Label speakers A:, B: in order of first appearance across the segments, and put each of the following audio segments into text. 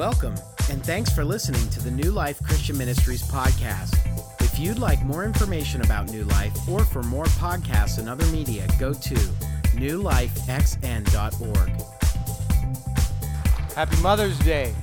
A: Welcome, and thanks for listening to the New Life Christian Ministries podcast. If you'd like more information about New Life or for more podcasts and other media, go to newlifexn.org.
B: Happy Mother's Day.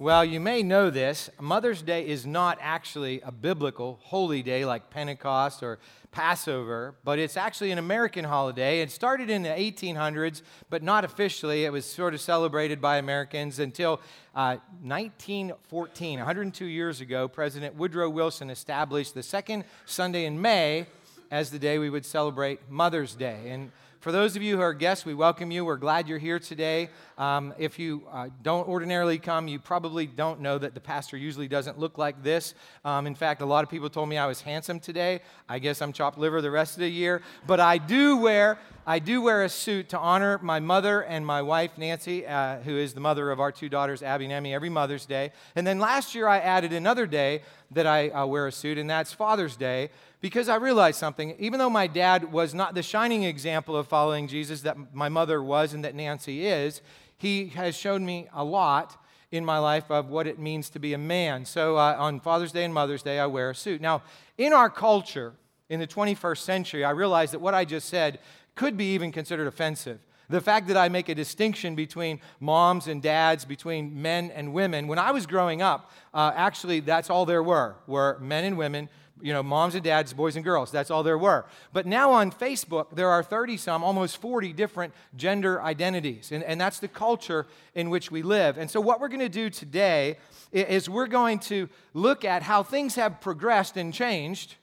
B: Well, you may know this. Mother's Day is not actually a biblical holy day like Pentecost or Passover, but it's actually an American holiday. It started in the 1800s, but not officially. It was sort of celebrated by Americans until uh, 1914, 102 years ago. President Woodrow Wilson established the second Sunday in May as the day we would celebrate Mother's Day. And for those of you who are guests, we welcome you. We're glad you're here today. Um, if you uh, don't ordinarily come, you probably don't know that the pastor usually doesn't look like this. Um, in fact, a lot of people told me I was handsome today. I guess I'm chopped liver the rest of the year. But I do wear I do wear a suit to honor my mother and my wife, Nancy, uh, who is the mother of our two daughters, Abby and Emmy, every Mother's Day. And then last year I added another day that I uh, wear a suit, and that's Father's Day because I realized something. Even though my dad was not the shining example of following Jesus that my mother was and that Nancy is, he has shown me a lot in my life of what it means to be a man. So uh, on Father's Day and Mother's Day, I wear a suit. Now, in our culture, in the 21st century, I realized that what I just said could be even considered offensive. The fact that I make a distinction between moms and dads, between men and women. When I was growing up, uh, actually, that's all there were, were men and women you know, moms and dads, boys and girls. That's all there were. But now on Facebook, there are 30 some, almost 40 different gender identities. And, and that's the culture in which we live. And so, what we're going to do today is we're going to look at how things have progressed and changed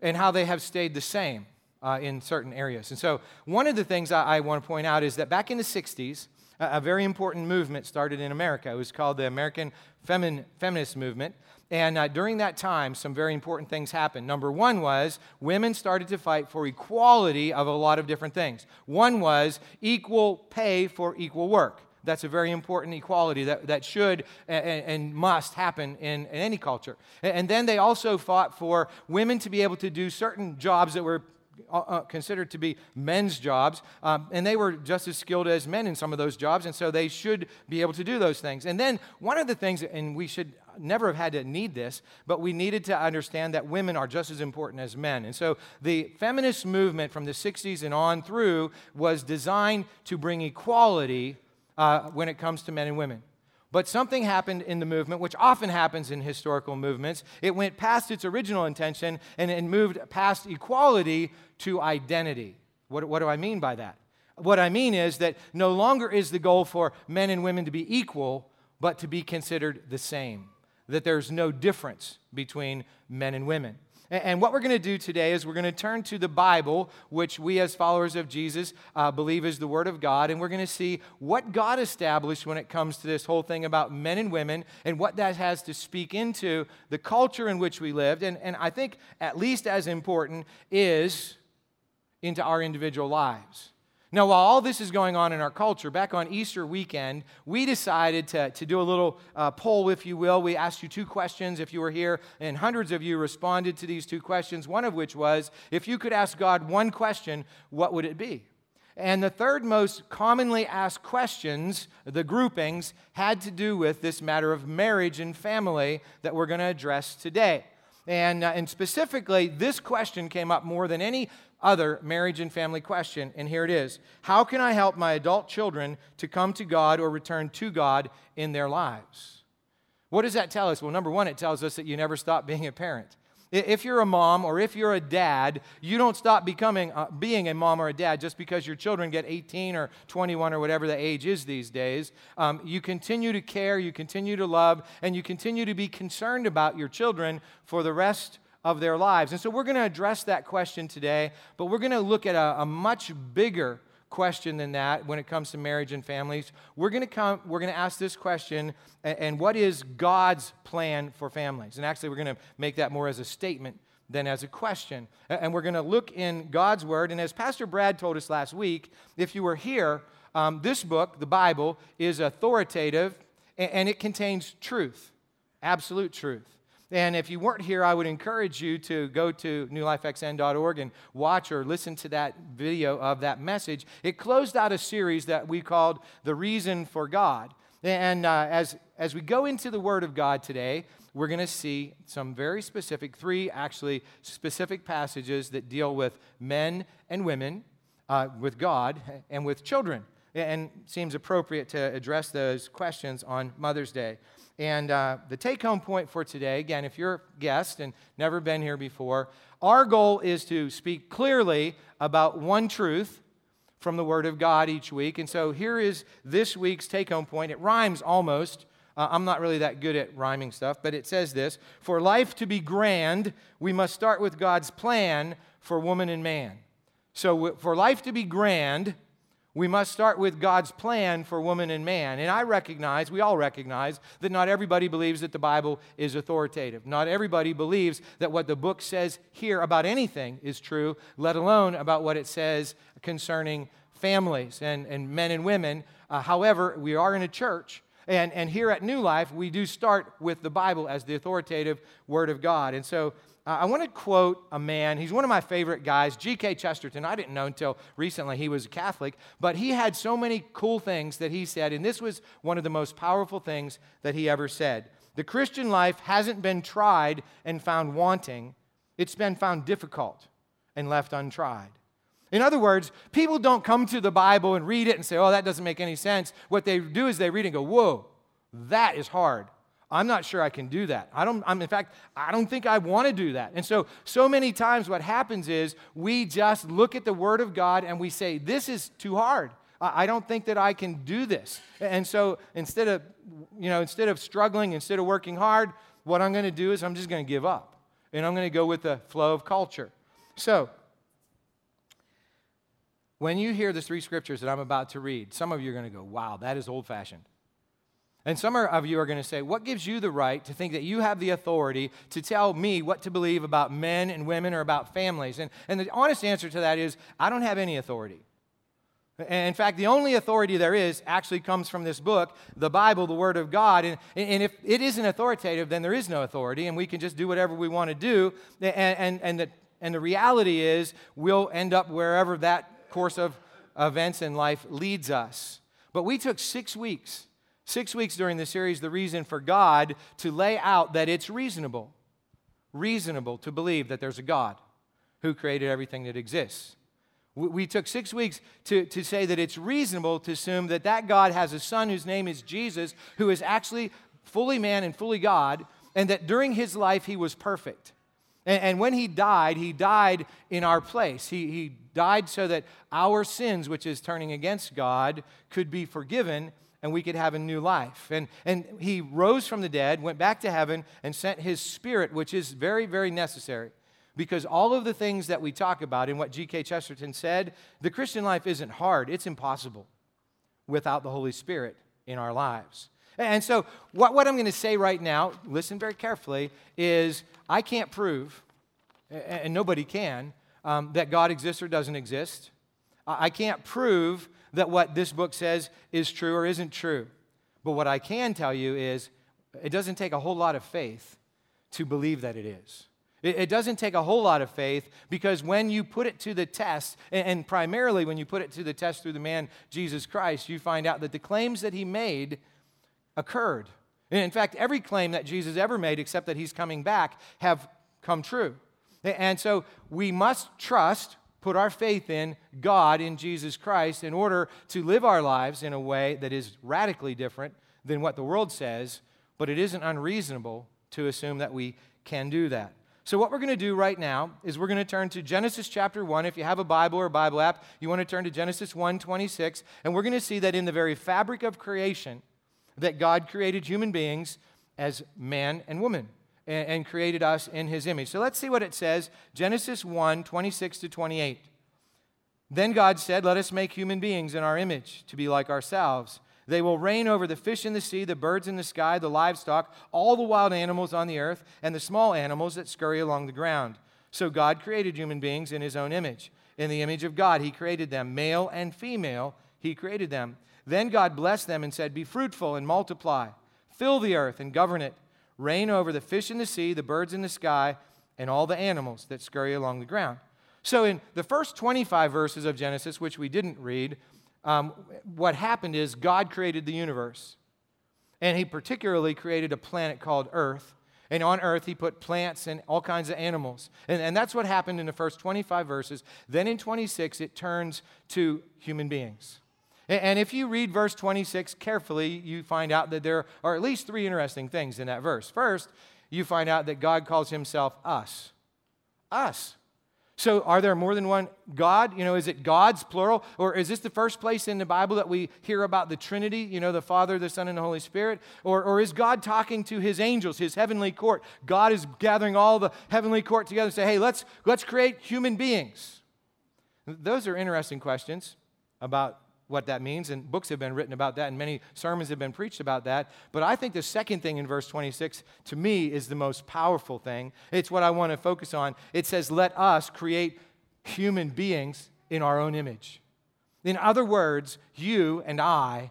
B: and how they have stayed the same uh, in certain areas. And so, one of the things I, I want to point out is that back in the 60s, a, a very important movement started in America. It was called the American Femin- Feminist Movement. And uh, during that time, some very important things happened. Number one was women started to fight for equality of a lot of different things. One was equal pay for equal work. That's a very important equality that, that should and, and must happen in, in, any culture. And then they also fought for women to be able to do certain jobs that were uh, uh, considered to be men's jobs, um, and they were just as skilled as men in some of those jobs, and so they should be able to do those things. And then one of the things, and we should never have had to need this, but we needed to understand that women are just as important as men. And so the feminist movement from the 60s and on through was designed to bring equality uh, when it comes to men and women. But something happened in the movement, which often happens in historical movements. It went past its original intention and it moved past equality to identity. What, what do I mean by that? What I mean is that no longer is the goal for men and women to be equal, but to be considered the same. That there's no difference between men and women. And what we're going to do today is we're going to turn to the Bible, which we as followers of Jesus uh, believe is the Word of God, and we're going to see what God established when it comes to this whole thing about men and women and what that has to speak into the culture in which we lived. And, and I think, at least as important, is into our individual lives. Now, while all this is going on in our culture, back on Easter weekend, we decided to, to do a little uh, poll, if you will. We asked you two questions if you were here, and hundreds of you responded to these two questions, one of which was if you could ask God one question, what would it be? And the third most commonly asked questions, the groupings, had to do with this matter of marriage and family that we're going to address today. And, uh, and specifically, this question came up more than any other marriage and family question, and here it is How can I help my adult children to come to God or return to God in their lives? What does that tell us? Well, number one, it tells us that you never stop being a parent. If you're a mom or if you're a dad, you don't stop becoming uh, being a mom or a dad just because your children get 18 or 21 or whatever the age is these days. Um, you continue to care, you continue to love, and you continue to be concerned about your children for the rest of their lives. And so we're going to address that question today, but we're going to look at a, a, much bigger question than that when it comes to marriage and families. We're going to come we're going to ask this question and, and what is God's plan for families? And actually we're going to make that more as a statement than as a question. And we're going to look in God's word and as Pastor Brad told us last week, if you were here, um, this book, the Bible, is authoritative and, and it contains truth, absolute truth. And if you weren't here, I would encourage you to go to newlifexn.org and watch or listen to that video of that message. It closed out a series that we called The Reason for God. And uh, as, as we go into the Word of God today, we're going to see some very specific, three actually specific passages that deal with men and women, uh, with God, and with children. And seems appropriate to address those questions on Mother's Day. And uh, the take home point for today, again, if you're a guest and never been here before, our goal is to speak clearly about one truth from the Word of God each week. And so here is this week's take home point. It rhymes almost. Uh, I'm not really that good at rhyming stuff, but it says this For life to be grand, we must start with God's plan for woman and man. So, for life to be grand, we must start with God's plan for woman and man. And I recognize, we all recognize, that not everybody believes that the Bible is authoritative. Not everybody believes that what the book says here about anything is true, let alone about what it says concerning families and, and men and women. Uh, however, we are in a church. And, and here at New Life, we do start with the Bible as the authoritative Word of God. And so uh, I want to quote a man. He's one of my favorite guys, G.K. Chesterton. I didn't know until recently he was a Catholic, but he had so many cool things that he said, and this was one of the most powerful things that he ever said. The Christian life hasn't been tried and found wanting, it's been found difficult and left untried. In other words, people don't come to the Bible and read it and say, oh, that doesn't make any sense. What they do is they read and go, whoa, that is hard. I'm not sure I can do that. I don't, I'm, in fact, I don't think I want to do that. And so, so many times what happens is we just look at the Word of God and we say, this is too hard. I don't think that I can do this. And so instead of, you know, instead of struggling, instead of working hard, what I'm going to do is I'm just going to give up. And I'm going to go with the flow of culture. So, when you hear the three scriptures that I'm about to read, some of you are going to go, wow, that is old fashioned. And some of you are going to say, What gives you the right to think that you have the authority to tell me what to believe about men and women or about families? And, and the honest answer to that is, I don't have any authority. And in fact, the only authority there is actually comes from this book, the Bible, the Word of God. And, and if it isn't authoritative, then there is no authority, and we can just do whatever we want to do. And, and, and, the, and the reality is, we'll end up wherever that course of events in life leads us. But we took six weeks Six weeks during the series, the reason for God to lay out that it's reasonable, reasonable to believe that there's a God who created everything that exists. We took six weeks to, to say that it's reasonable to assume that that God has a son whose name is Jesus, who is actually fully man and fully God, and that during his life he was perfect. And, and when he died, he died in our place. He, he died so that our sins, which is turning against God, could be forgiven and we could have a new life. And, and he rose from the dead, went back to heaven, and sent his spirit, which is very, very necessary. Because all of the things that we talk about in what G.K. Chesterton said, the Christian life isn't hard, it's impossible without the Holy Spirit in our lives. And so, what, what I'm going to say right now, listen very carefully, is I can't prove, and nobody can, um, that God exists or doesn't exist. I can't prove that what this book says is true or isn't true. But what I can tell you is it doesn't take a whole lot of faith to believe that it is. It, doesn't take a whole lot of faith because when you put it to the test, and, primarily when you put it to the test through the man Jesus Christ, you find out that the claims that he made occurred. And in fact, every claim that Jesus ever made, except that he's coming back, have come true. And so we must trust put our faith in God, in Jesus Christ, in order to live our lives in a way that is radically different than what the world says, but it isn't unreasonable to assume that we can do that. So, what we're going to do right now is we're going to turn to Genesis chapter 1. If you have a Bible or a Bible app, you want to turn to Genesis 1 26, and we're going to see that in the very fabric of creation, that God created human beings as man and woman and, and created us in his image. So let's see what it says Genesis 1 26 to 28. Then God said, Let us make human beings in our image to be like ourselves. They will reign over the fish in the sea, the birds in the sky, the livestock, all the wild animals on the earth, and the small animals that scurry along the ground. So God created human beings in his own image. In the image of God, he created them. Male and female, he created them. Then God blessed them and said, Be fruitful and multiply, fill the earth and govern it reign over the fish in the sea, the birds in the sky, and all the animals that scurry along the ground. So, in the first 25 verses of Genesis, which we didn't read, um, what happened is God created the universe. And he particularly created a planet called Earth. And on earth, he put plants and all kinds of animals. And, and that's what happened in the first 25 verses. Then in 26, it turns to human beings. And, if you read verse 26 carefully, you find out that there are at least three interesting things in that verse. First, you find out that God calls himself us. Us. So, are there more than one God? You know, is it God's plural? Or is this the first place in the Bible that we hear about the Trinity, you know, the Father, the Son, and the Holy Spirit? Or, or is God talking to his angels, his heavenly court? God is gathering all the heavenly court together and say, hey, let's, let's create human beings. Those are interesting questions about what that means, and books have been written about that, and many sermons have been preached about that. But I think the second thing in verse 26, to me, is the most powerful thing. It's what I want to focus on. It says, Let us create human beings in our own image. In other words, you and I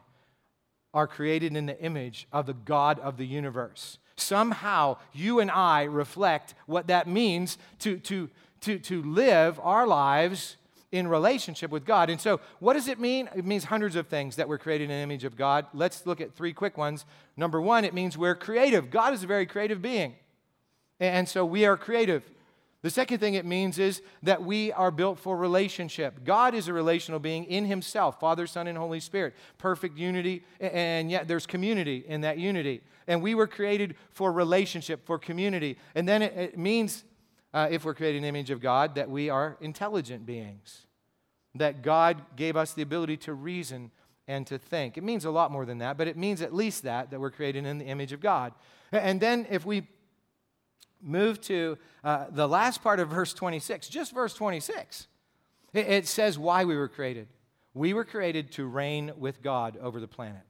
B: are created in the image of the God of the universe. Somehow, you and I reflect what that means to, to, to, to live our lives in relationship with God. And so, what does it mean? It means hundreds of things that we're created in the image of God. Let's look at three quick ones. Number one, it means we're creative. God is a very creative being. And so, we are creative. The second thing it means is that we are built for relationship. God is a relational being in Himself Father, Son, and Holy Spirit. Perfect unity, and yet there's community in that unity. And we were created for relationship, for community. And then it, it means uh, if we're created in the image of God, that we are intelligent beings, that God gave us the ability to reason and to think. It means a lot more than that, but it means at least that, that we're created in the image of God. And then if we move to uh, the last part of verse 26, just verse 26, it, it says why we were created. We were created to reign with God over the planet.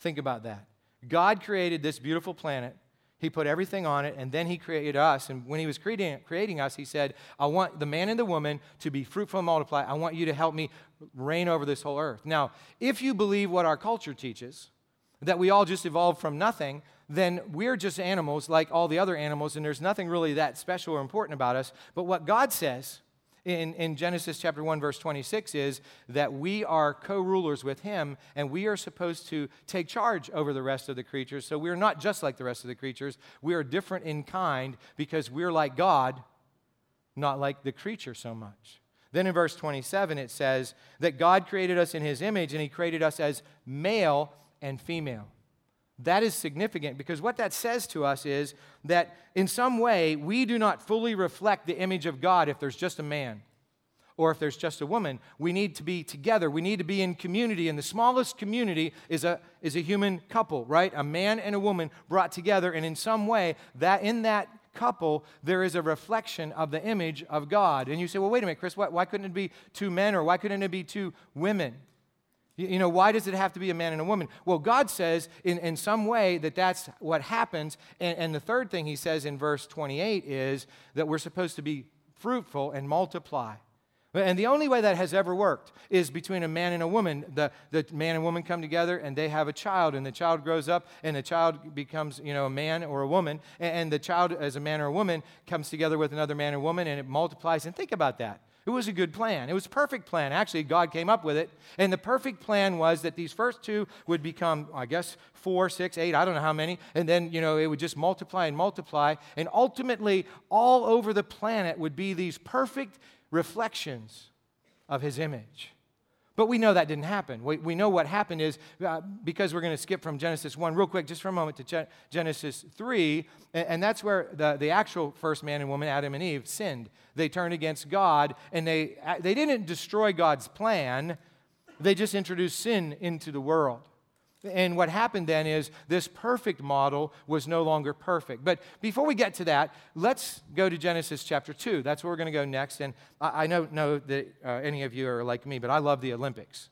B: Think about that. God created this beautiful planet he put everything on it, and then He created us. And when He was creating, creating us, He said, I want the man and the woman to be fruitful and multiply. I want you to help me reign over this whole earth. Now, if you believe what our culture teaches, that we all just evolved from nothing, then we're just animals like all the other animals, and there's nothing really that special or important about us. But what God says, in, in Genesis chapter 1, verse 26 is that we are co rulers with him and we are supposed to take charge over the rest of the creatures. So we're not just like the rest of the creatures. We are different in kind because we're like God, not like the creature so much. Then in verse 27, it says that God created us in his image and he created us as male and female. That is significant because what that says to us is that in some way we do not fully reflect the image of God if there's just a man or if there's just a woman. We need to be together. We need to be in community. And the smallest community is a, is a human couple, right? A man and a woman brought together. And in some way, that in that couple, there is a reflection of the image of God. And you say, well, wait a minute, Chris, why, why couldn't it be two men or why couldn't it be two women? You know, why does it have to be a man and a woman? Well, God says in, in some way that that's what happens. And, and the third thing he says in verse 28 is that we're supposed to be fruitful and multiply. And the only way that has ever worked is between a man and a woman. The, the man and woman come together and they have a child, and the child grows up, and the child becomes, you know, a man or a woman. And, and the child, as a man or a woman, comes together with another man or woman, and it multiplies. And think about that. It was a good plan. It was a perfect plan. Actually, God came up with it. And the perfect plan was that these first two would become, I guess, four, six, eight, I don't know how many. And then, you know, it would just multiply and multiply. And ultimately, all over the planet would be these perfect reflections of his image. But we know that didn't happen. We, we know what happened is uh, because we're going to skip from Genesis 1 real quick, just for a moment, to Ge- Genesis 3, and, and, that's where the, the actual first man and woman, Adam and Eve, sinned. They turned against God, and they, they didn't destroy God's plan, they just introduced sin into the world. And what happened then is this perfect model was no longer perfect. But before we get to that, let's go to Genesis chapter 2. That's where we're going to go next. And I, don't know that uh, any of you are like me, but I love the Olympics.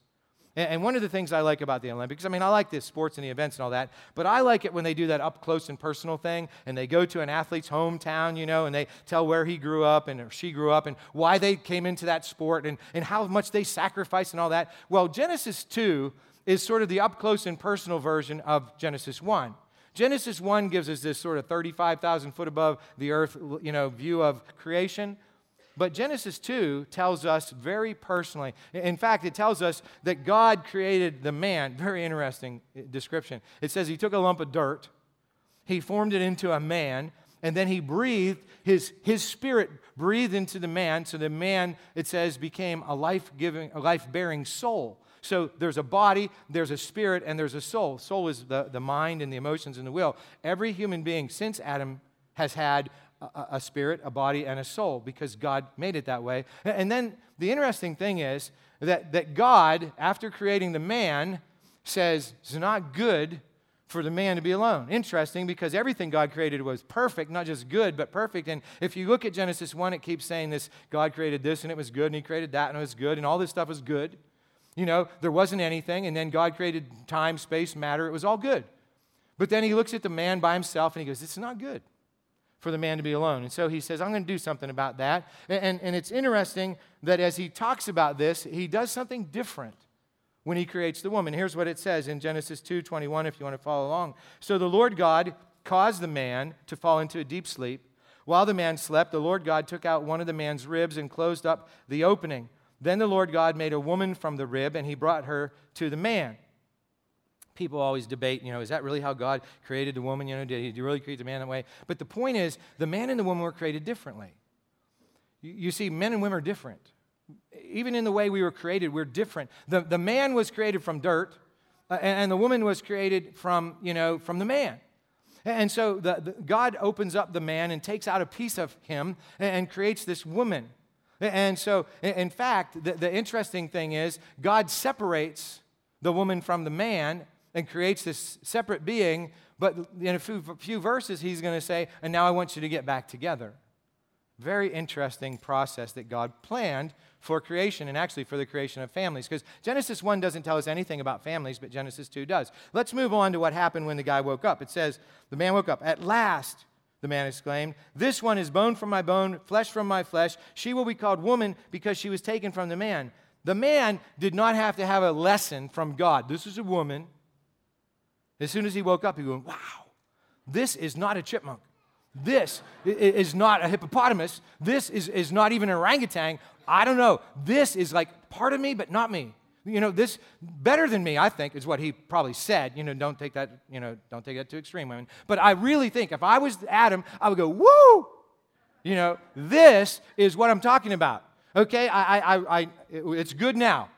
B: And, and one of the things I like about the Olympics, I mean, I like the sports and the events and all that, but I like it when they do that up close and personal thing and they go to an athlete's hometown, you know, and they tell where he grew up and or she grew up and why they came into that sport and, and how much they sacrificed and all that. Well, Genesis 2 is sort of the up close and personal version of Genesis 1. Genesis 1 gives us this sort of 35,000 foot above the earth, you know, view of creation. But Genesis 2 tells us very personally. In fact, it tells us that God created the man. Very interesting uh, description. It says he took a lump of dirt, he formed it into a man, and then he breathed, his, his spirit breathed into the man. So the man, it says, became a life giving, a life bearing soul. So there's a body, there's a spirit, and there's a soul. Soul is the, the mind and the emotions and the will. Every human being since Adam has had a, a spirit, a body, and a soul because God made it that way. And then the interesting thing is that, that God, after creating the man, says it's not good for the man to be alone. Interesting because everything God created was perfect, not just good, but perfect. And if you look at Genesis 1, it keeps saying this God created this and it was good, and He created that and it was good, and all this stuff was good. You know, there wasn't anything, and then God created time, space, matter. It was all good. But then He looks at the man by himself and He goes, It's not good for the man to be alone. And so he says, I'm going to do something about that. And, and, and, it's interesting that as he talks about this, he does something different when he creates the woman. Here's what it says in Genesis 2:21 if you want to follow along. So the Lord God caused the man to fall into a deep sleep. While the man slept, the Lord God took out one of the man's ribs and closed up the opening. Then the Lord God made a woman from the rib and he brought her to the man people always debate, you know, is that really how God created the woman? You know, did he really create the man that way? But the point is, the man and the woman were created differently. You, see, men and women are different. Even in the way we were created, we're different. The, the man was created from dirt, uh, and, and the woman was created from, you know, from the man. And so the, the, God opens up the man and takes out a piece of him and, and creates this woman. And so, in fact, the, the interesting thing is God separates the woman from the man and creates this separate being, but in a few, few verses, he's going to say, and now I want you to get back together. Very interesting process that God planned for creation and actually for the creation of families. Because Genesis 1 doesn't tell us anything about families, but Genesis 2 does. Let's move on to what happened when the guy woke up. It says, The man woke up. At last, the man exclaimed, This one is bone from my bone, flesh from my flesh. She will be called woman because she was taken from the man. The man did not have to have a lesson from God. This is a woman. As soon as he woke up, he went, Wow, this is not a chipmunk. This is not a hippopotamus. This is, is not even an orangutan. I don't know. This is like part of me, but not me. You know, this better than me, I think, is what he probably said. You know, don't take that, you know, don't take that too extreme, women. But I really think if I was Adam, I would go, woo! You know, this is what I'm talking about. Okay, I, I, I, it's good now.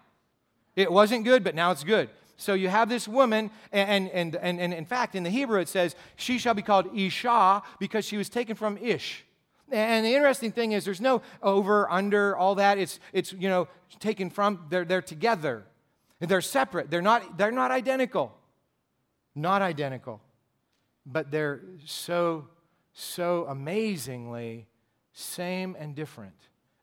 B: It wasn't good, but now it's good. So you have this woman, and, and, and, and in fact, in the Hebrew it says, she shall be called Isha because she was taken from Ish. And the interesting thing is, there's no over, under, all that. It's, it's you know, taken from, they're, they're together. They're separate. They're not, they're not identical. Not identical. But they're so, so amazingly same and different.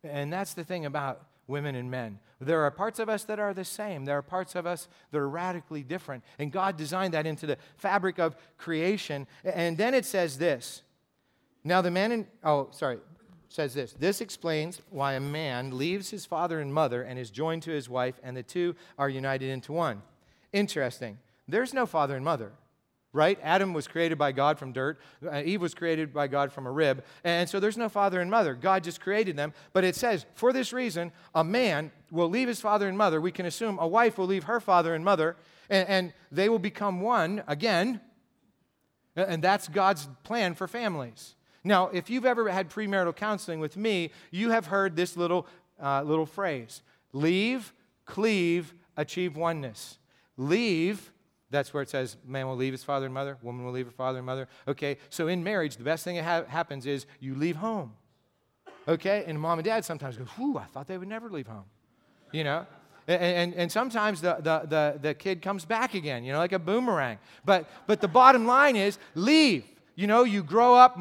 B: And that's the thing about women and men. There are parts of us that are the same. There are parts of us that are radically different. And God designed that into the fabric of creation. And then it says this. Now the man in, oh, sorry, says this. This explains why a man leaves his father and mother and is joined to his wife, and the two are united into one. Interesting. There's no father and mother right? Adam was created by God from dirt. Uh, Eve was created by God from a rib. And so there's no father and mother. God just created them. But it says, for this reason, a man will leave his father and mother. We can assume a wife will leave her father and mother, and, and they will become one again. And that's God's plan for families. Now, if you've ever had premarital counseling with me, you have heard this little, uh, little phrase leave, cleave, achieve oneness. Leave, that's where it says man will leave his father and mother, woman will leave her father and mother. Okay, so in marriage, the best thing that ha- happens is you leave home. Okay, and mom and dad sometimes go, whew, I thought they would never leave home. You know? And, and, and, sometimes the, the, the, the kid comes back again, you know, like a boomerang. But, but the bottom line is leave. You know, you grow up,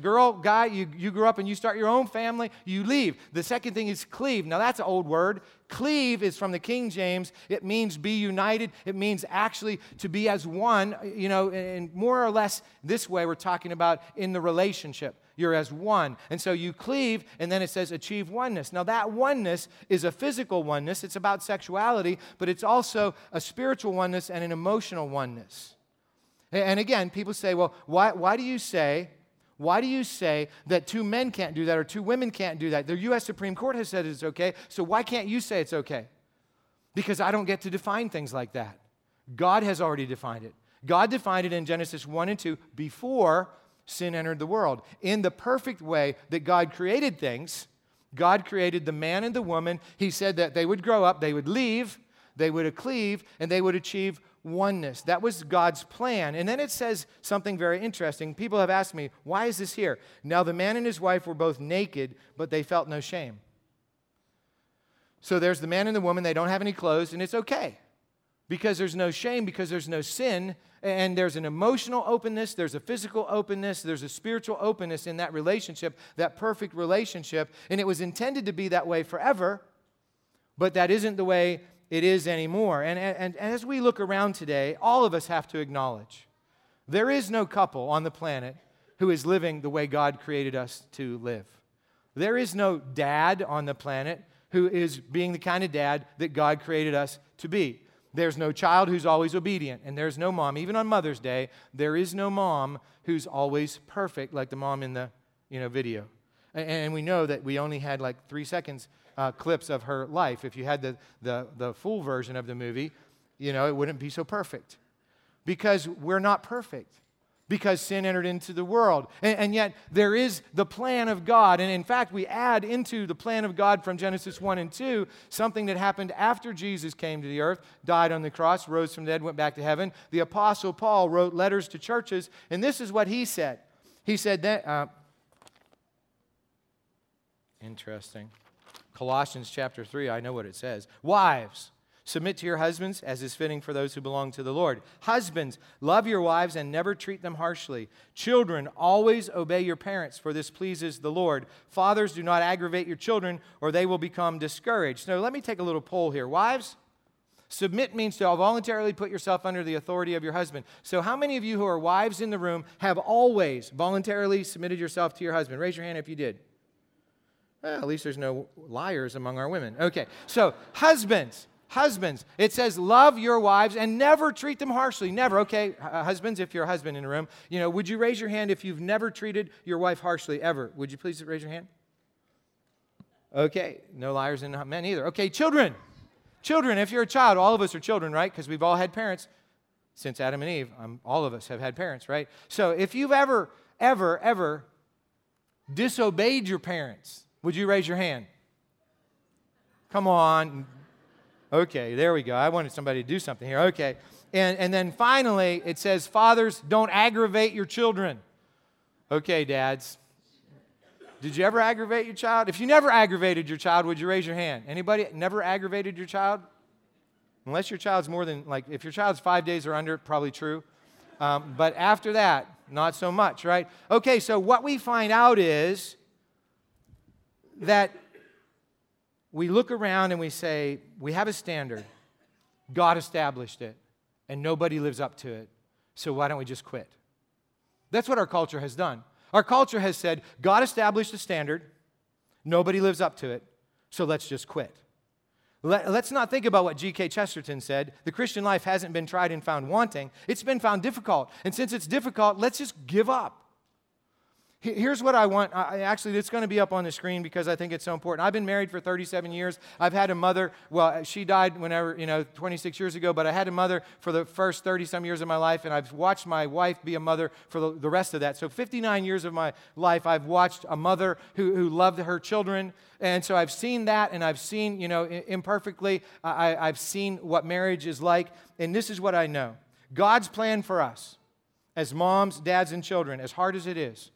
B: girl, guy, you, you grow up and you start your own family, you leave. The second thing is cleave. Now, that's an old word. Cleave is from the King James. It means be united. It means actually to be as one, you know, and more or less this way we're talking about in the relationship. You're as one. And so you cleave, and then it says achieve oneness. Now, that oneness is a physical oneness, it's about sexuality, but it's also a spiritual oneness and an emotional oneness. And again, people say, well, why, why do you say, Why do you say that two men can't do that or two women can't do that? The U.S. Supreme Court has said it's okay, so why can't you say it's okay? Because I don't get to define things like that. God has already defined it. God defined it in Genesis 1 and 2 before sin entered the world. In the perfect way that God created things, God created the man and the woman. He said that they would grow up, they would leave, they would cleave, and they would achieve oneness. That was God's plan. And then it says something very interesting. People have asked me, why is this here? Now, the man and his wife were both naked, but they felt no shame. So there's the man and the woman, they don't have any clothes, and it's okay because there's no shame, because there's no sin, and there's an emotional openness, there's a physical openness, there's a spiritual openness in that relationship, that perfect relationship. And it was intended to be that way forever, but that isn't the way it is anymore. And, and, and as we look around today, all of us have to acknowledge there is no couple on the planet who is living the way God created us to live. There is no dad on the planet who is being the kind of dad that God created us to be. There's no child who's always obedient, and there's no mom. Even on Mother's Day, there is no mom who's always perfect, like the mom in the you know, video. And we know that we only had like three seconds uh, clips of her life. If you had the, the, the full version of the movie, you know, it wouldn't be so perfect. Because we're not perfect because sin entered into the world. And, and, yet, there is the plan of God. And in fact, we add into the plan of God from Genesis 1 and 2 something that happened after Jesus came to the earth, died on the cross, rose from the dead, went back to heaven. The Apostle Paul wrote letters to churches, and this is what he said. He said that. Uh, interesting. Colossians chapter 3, I know what it says. Wives, Submit to your husbands as is fitting for those who belong to the Lord. Husbands, love your wives and never treat them harshly. Children, always obey your parents, for this pleases the Lord. Fathers, do not aggravate your children, or they will become discouraged. So let me take a little poll here. Wives, submit means to voluntarily put yourself under the authority of your husband. So, how many of you who are wives in the room have always voluntarily submitted yourself to your husband? Raise your hand if you did. Well, at least there's no liars among our women. Okay, so husbands, Husbands, it says, love your wives and never treat them harshly. Never. Okay, uh, husbands, if you're a husband in the room, you know, would you raise your hand if you've never treated your wife harshly ever? Would you please raise your hand? Okay, no liars in men either. Okay, children. Children, if you're a child, all of us are children, right? Because we've all had parents since Adam and Eve. Um, all of us have had parents, right? So if you've ever, ever, ever disobeyed your parents, would you raise your hand? Come on, Okay, there we go. I wanted somebody to do something here. Okay. And, and then finally, it says, Fathers, don't aggravate your children. Okay, dads. Did you ever aggravate your child? If you never aggravated your child, would you raise your hand? Anybody never aggravated your child? Unless your child's more than, like, if your child's five days or under, probably true. Um, but after that, not so much, right? Okay, so what we find out is that we look around and we say, we have a standard. God established it, and nobody lives up to it. So why don't we just quit? That's what our culture has done. Our culture has said, God established a standard, nobody lives up to it, so let's just quit. Let, us not think about what G.K. Chesterton said. The Christian life hasn't been tried and found wanting, it's been found difficult. And since it's difficult, let's just give up. Here's what I want. I, actually, it's going to be up on the screen because I think it's so important. I've been married for 37 years. I've had a mother. Well, she died whenever, you know, 26 years ago, but I had a mother for the first 30 some years of my life, and I've watched my wife be a mother for the, the rest of that. So, 59 years of my life, I've watched a mother who, who loved her children. And so I've seen that, and I've seen, you know, imperfectly, I, I've seen what marriage is like. And this is what I know God's plan for us as moms, dads, and children, as hard as it is,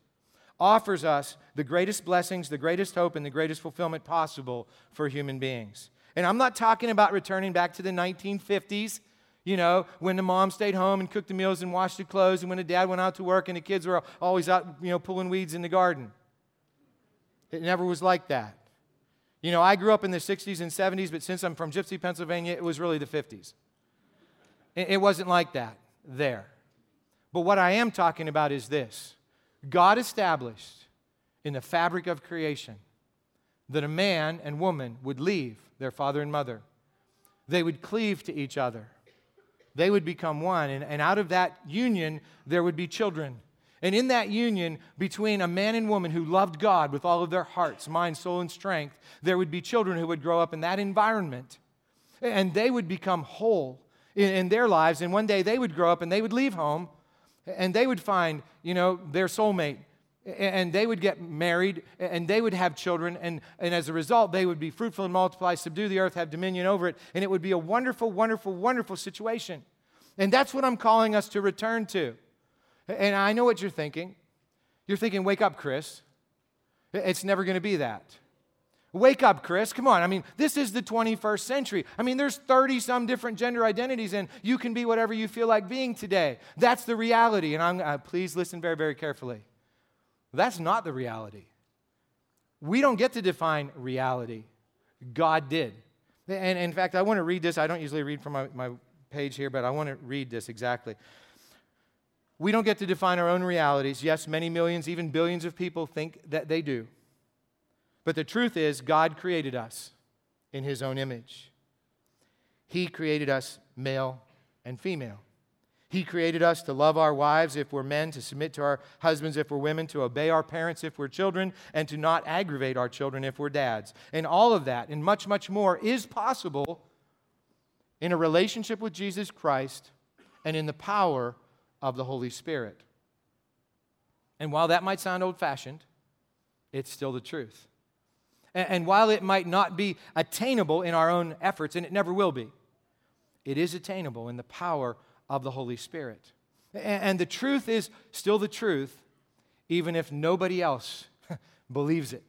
B: offers us the greatest blessings, the greatest hope, and the greatest fulfillment possible for human beings. And I'm not talking about returning back to the 1950s, you know, when the mom stayed home and cooked the meals and washed the clothes, and when the dad went out to work and the kids were always out, you know, pulling weeds in the garden. It never was like that. You know, I grew up in the 60s and 70s, but since I'm from Gipsy, Pennsylvania, it was really the 50s. It wasn't like that there. But what I am talking about is this God established in the fabric of creation that a man and woman would leave their father and mother. They would cleave to each other. They would become one. And, and out of that union, there would be children. And in that union between a man and woman who loved God with all of their hearts, mind, soul, and strength, there would be children who would grow up in that environment. And they would become whole in, in their lives. And one day they would grow up and they would leave home and they would find, you know, their soulmate. And they would get married and they would have children. And, and as a result, they would be fruitful and multiply, subdue the earth, have dominion over it. And it would be a wonderful, wonderful, wonderful situation. And that's what I'm calling us to return to. And I know what you're thinking. You're thinking, wake up, Chris. It's never going to be that. Wake up, Chris. Come on. I mean, this is the 21st century. I mean, there's 30 some different gender identities, and you can be whatever you feel like being today. That's the reality. And I'm, uh, please listen very, very carefully. That's not the reality. We don't get to define reality, God did. And in fact, I want to read this. I don't usually read from my, my page here, but I want to read this exactly. We don't get to define our own realities. Yes, many millions, even billions of people think that they do. But the truth is, God created us in His own image. He created us male and female. He created us to love our wives if we're men, to submit to our husbands if we're women, to obey our parents if we're children, and to not aggravate our children if we're dads. And all of that, and much, much more, is possible in a relationship with Jesus Christ and in the power of the Holy Spirit. And while that might sound old fashioned, it's still the truth. And while it might not be attainable in our own efforts, and it never will be, it is attainable in the power of the Holy Spirit. And the truth is still the truth, even if nobody else believes it.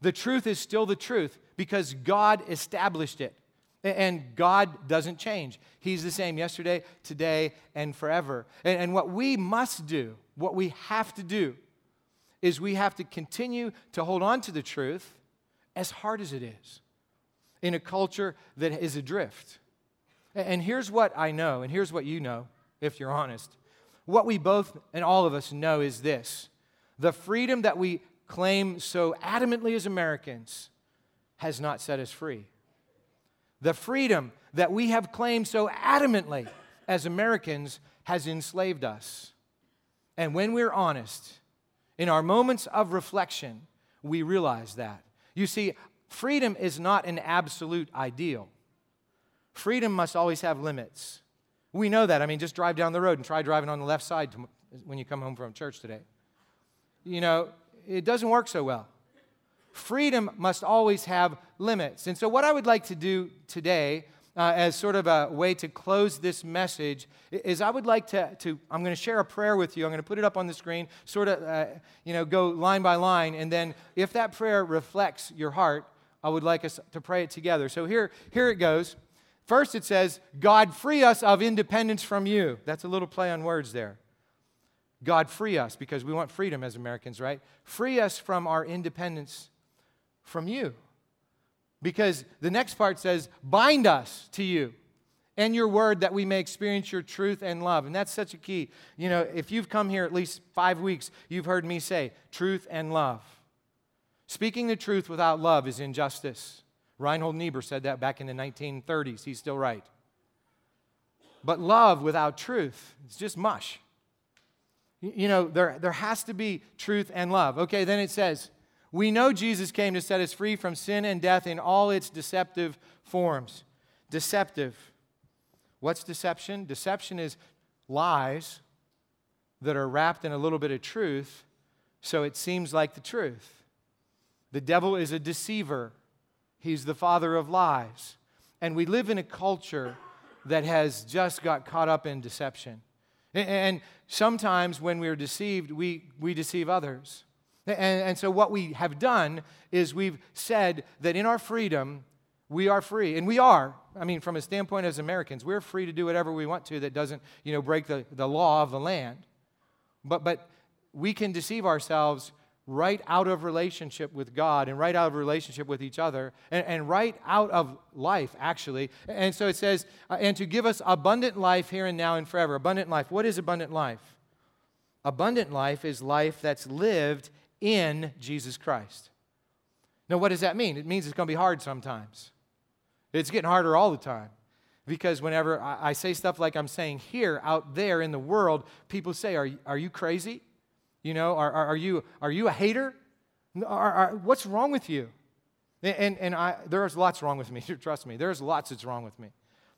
B: The truth is still the truth because God established it. And God doesn't change. He's the same yesterday, today, and forever. And, what we must do, what we have to do, is we have to continue to hold on to the truth as hard as it is in a culture that is adrift. And here's what I know, and here's what you know, if you're honest. What we both and all of us know is this the freedom that we claim so adamantly as Americans has not set us free. The freedom that we have claimed so adamantly as Americans has enslaved us. And when we're honest, in our moments of reflection, we realize that. You see, freedom is not an absolute ideal. Freedom must always have limits. We know that. I mean, just drive down the road and try driving on the left side when you come home from church today. You know, it doesn't work so well. Freedom must always have limits. And so, what I would like to do today, uh, as sort of a way to close this message, is I would like to, to I'm going to share a prayer with you. I'm going to put it up on the screen, sort of, uh, you know, go line by line. And then, if that prayer reflects your heart, I would like us to pray it together. So, here, here it goes. First, it says, God, free us of independence from you. That's a little play on words there. God, free us, because we want freedom as Americans, right? Free us from our independence from you. Because the next part says, bind us to you and your word that we may experience your truth and love. And that's such a key. You know, if you've come here at least five weeks, you've heard me say truth and love. Speaking the truth without love is injustice. Reinhold Niebuhr said that back in the 1930s. He's still right. But love without truth, it's just mush. You know, there, there has to be truth and love. Okay, then it says, we know Jesus came to set us free from sin and death in all its deceptive forms. Deceptive. What's deception? Deception is lies that are wrapped in a little bit of truth so it seems like the truth. The devil is a deceiver. He's the father of lies. And we live in a culture that has just got caught up in deception. And sometimes when we're deceived, we, we deceive others. And, and, so, what we have done is we've said that in our freedom, we are free. And we are. I mean, from a standpoint as Americans, we're free to do whatever we want to that doesn't, you know, break the, the law of the land. But, but we can deceive ourselves right out of relationship with God and right out of relationship with each other and, and right out of life, actually. And so it says, uh, and to give us abundant life here and now and forever. Abundant life. What is abundant life? Abundant life is life that's lived in Jesus Christ. Now, what does that mean? It means it's going to be hard sometimes. It's getting harder all the time. Because whenever I say stuff like I'm saying here, out there in the world, people say, Are, are you crazy? You know, are, are, are you, are you a hater? Are, are, what's wrong with you? And, and I, there's lots wrong with me, trust me. There's lots that's wrong with me.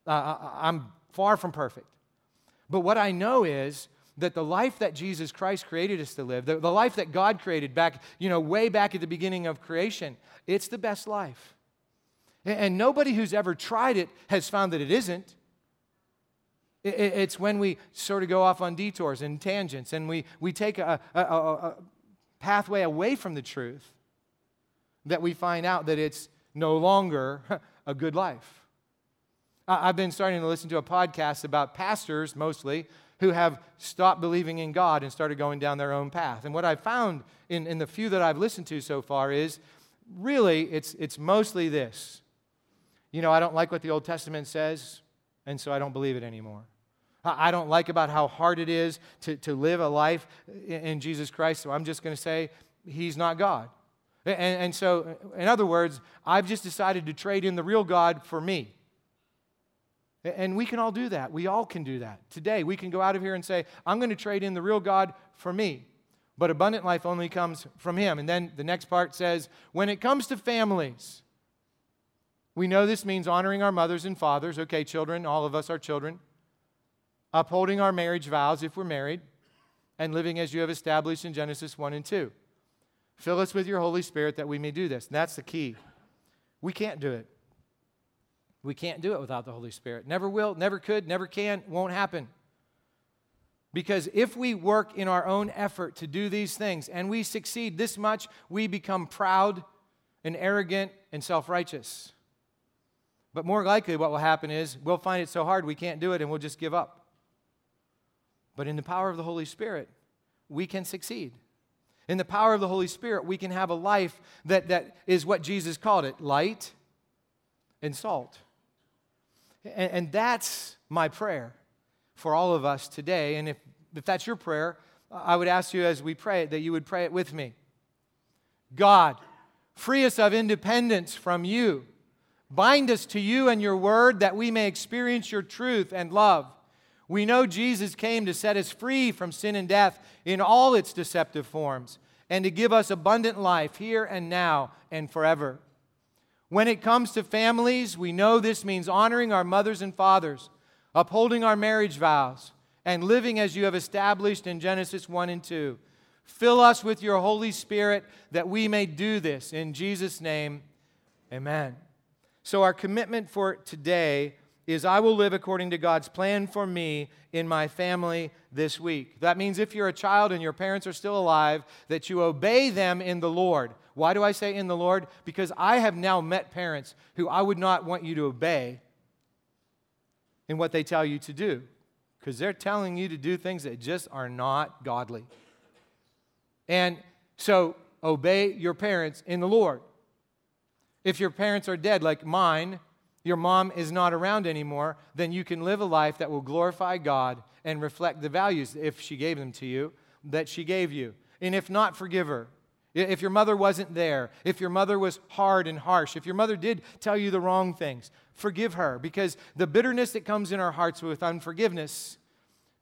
B: Uh, I, I'm far from perfect. But what I know is that the life that Jesus Christ created us to live, the, the life that God created back, you know, way back at the beginning of creation, it's the best life. And, and nobody who's ever tried it has found that it isn't. It, it, it's when we sort of go off on detours and tangents and we, we take a, a, a, a pathway away from the truth that we find out that it's no longer a good life. I've been starting to listen to a podcast about pastors mostly who have stopped believing in God and started going down their own path. And what I've found in, in the few that I've listened to so far is really it's, it's mostly this. You know, I don't like what the Old Testament says, and so I don't believe it anymore. I don't like about how hard it is to, to live a life in Jesus Christ, so I'm just going to say he's not God. And, and so, in other words, I've just decided to trade in the real God for me. And we can all do that. We all can do that. Today, we can go out of here and say, I'm going to trade in the real God for me. But abundant life only comes from Him. And then the next part says, when it comes to families, we know this means honoring our mothers and fathers. Okay, children, all of us are children. Upholding our marriage vows if we're married, and living as you have established in Genesis 1 and 2. Fill us with your Holy Spirit that we may do this. And that's the key. We can't do it. We can't do it without the Holy Spirit. Never will, never could, never can, won't happen. Because if we work in our own effort to do these things and we succeed this much, we become proud and arrogant and self righteous. But more likely, what will happen is we'll find it so hard we can't do it and we'll just give up. But in the power of the Holy Spirit, we can succeed. In the power of the Holy Spirit, we can have a life that, that is what Jesus called it light and salt. And, and that's my prayer for all of us today. And if, if that's your prayer, I would ask you as we pray it that you would pray it with me. God, free us of independence from you. Bind us to you and your word that we may experience your truth and love. We know Jesus came to set us free from sin and death in all its deceptive forms and to give us abundant life here and now and forever. When it comes to families, we know this means honoring our mothers and fathers, upholding our marriage vows, and living as you have established in Genesis 1 and 2. Fill us with your Holy Spirit that we may do this. In Jesus' name, amen. So, our commitment for today is I will live according to God's plan for me in my family this week. That means if you're a child and your parents are still alive, that you obey them in the Lord. Why do I say in the Lord? Because I have now met parents who I would not want you to obey in what they tell you to do, because they're telling you to do things that just are not godly. And so, obey your parents in the Lord. If your parents are dead, like mine, your mom is not around anymore, then you can live a life that will glorify God and reflect the values, if she gave them to you, that she gave you. And if not, forgive her. If your mother wasn't there, if your mother was hard and harsh, if your mother did tell you the wrong things, forgive her because the bitterness that comes in our hearts with unforgiveness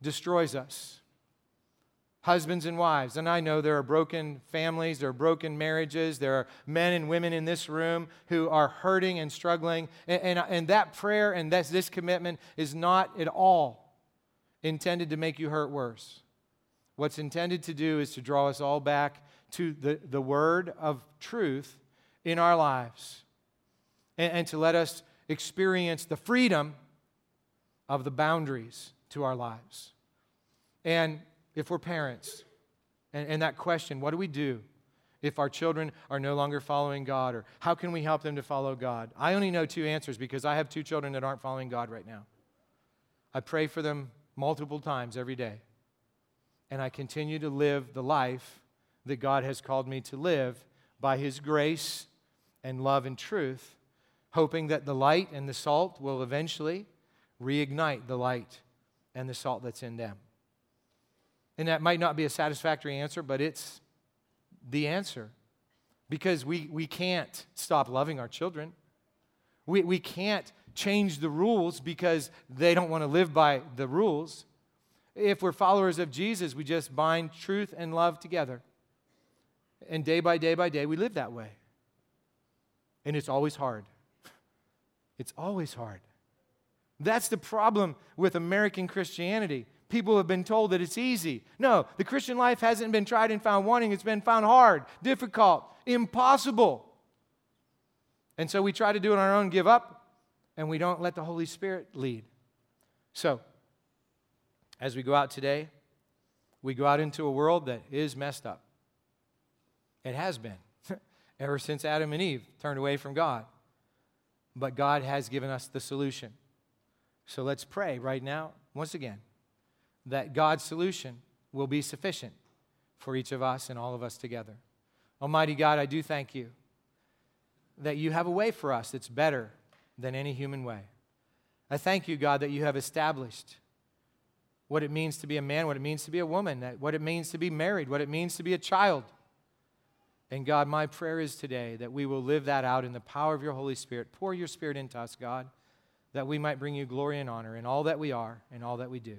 B: destroys us. Husbands and wives, and I know there are broken families, there are broken marriages, there are men and women in this room who are hurting and struggling. And, and, and that prayer and this, this commitment is not at all intended to make you hurt worse. What's intended to do is to draw us all back to the, the word of truth in our lives and, and to let us experience the freedom of the boundaries to our lives. And if we're parents, and, and that question, what do we do if our children are no longer following God, or how can we help them to follow God? I only know two answers because I have two children that aren't following God right now. I pray for them multiple times every day, and I continue to live the life that God has called me to live by His grace and love and truth, hoping that the light and the salt will eventually reignite the light and the salt that's in them. And that might not be a satisfactory answer, but it's the answer. Because we, we can't stop loving our children. We, we can't change the rules because they don't want to live by the rules. If we're followers of Jesus, we just bind truth and love together. And day by day by day, we live that way. And it's always hard. It's always hard. That's the problem with American Christianity. People have been told that it's easy. No, the Christian life hasn't been tried and found wanting, it's been found hard, difficult, impossible. And so we try to do it on our own, give up, and we don't let the Holy Spirit lead. So, as we go out today, we go out into a world that is messed up. It has been ever since Adam and Eve turned away from God. But God has given us the solution. So let's pray right now, once again, that God's solution will be sufficient for each of us and all of us together. Almighty God, I do thank you that you have a way for us that's better than any human way. I thank you, God, that you have established what it means to be a man, what it means to be a woman, what it means to be married, what it means to be a child. And God, my prayer is today that we will live that out in the power of your Holy Spirit. Pour your Spirit into us, God, that we might bring you glory and honor in all that we are and all that we do.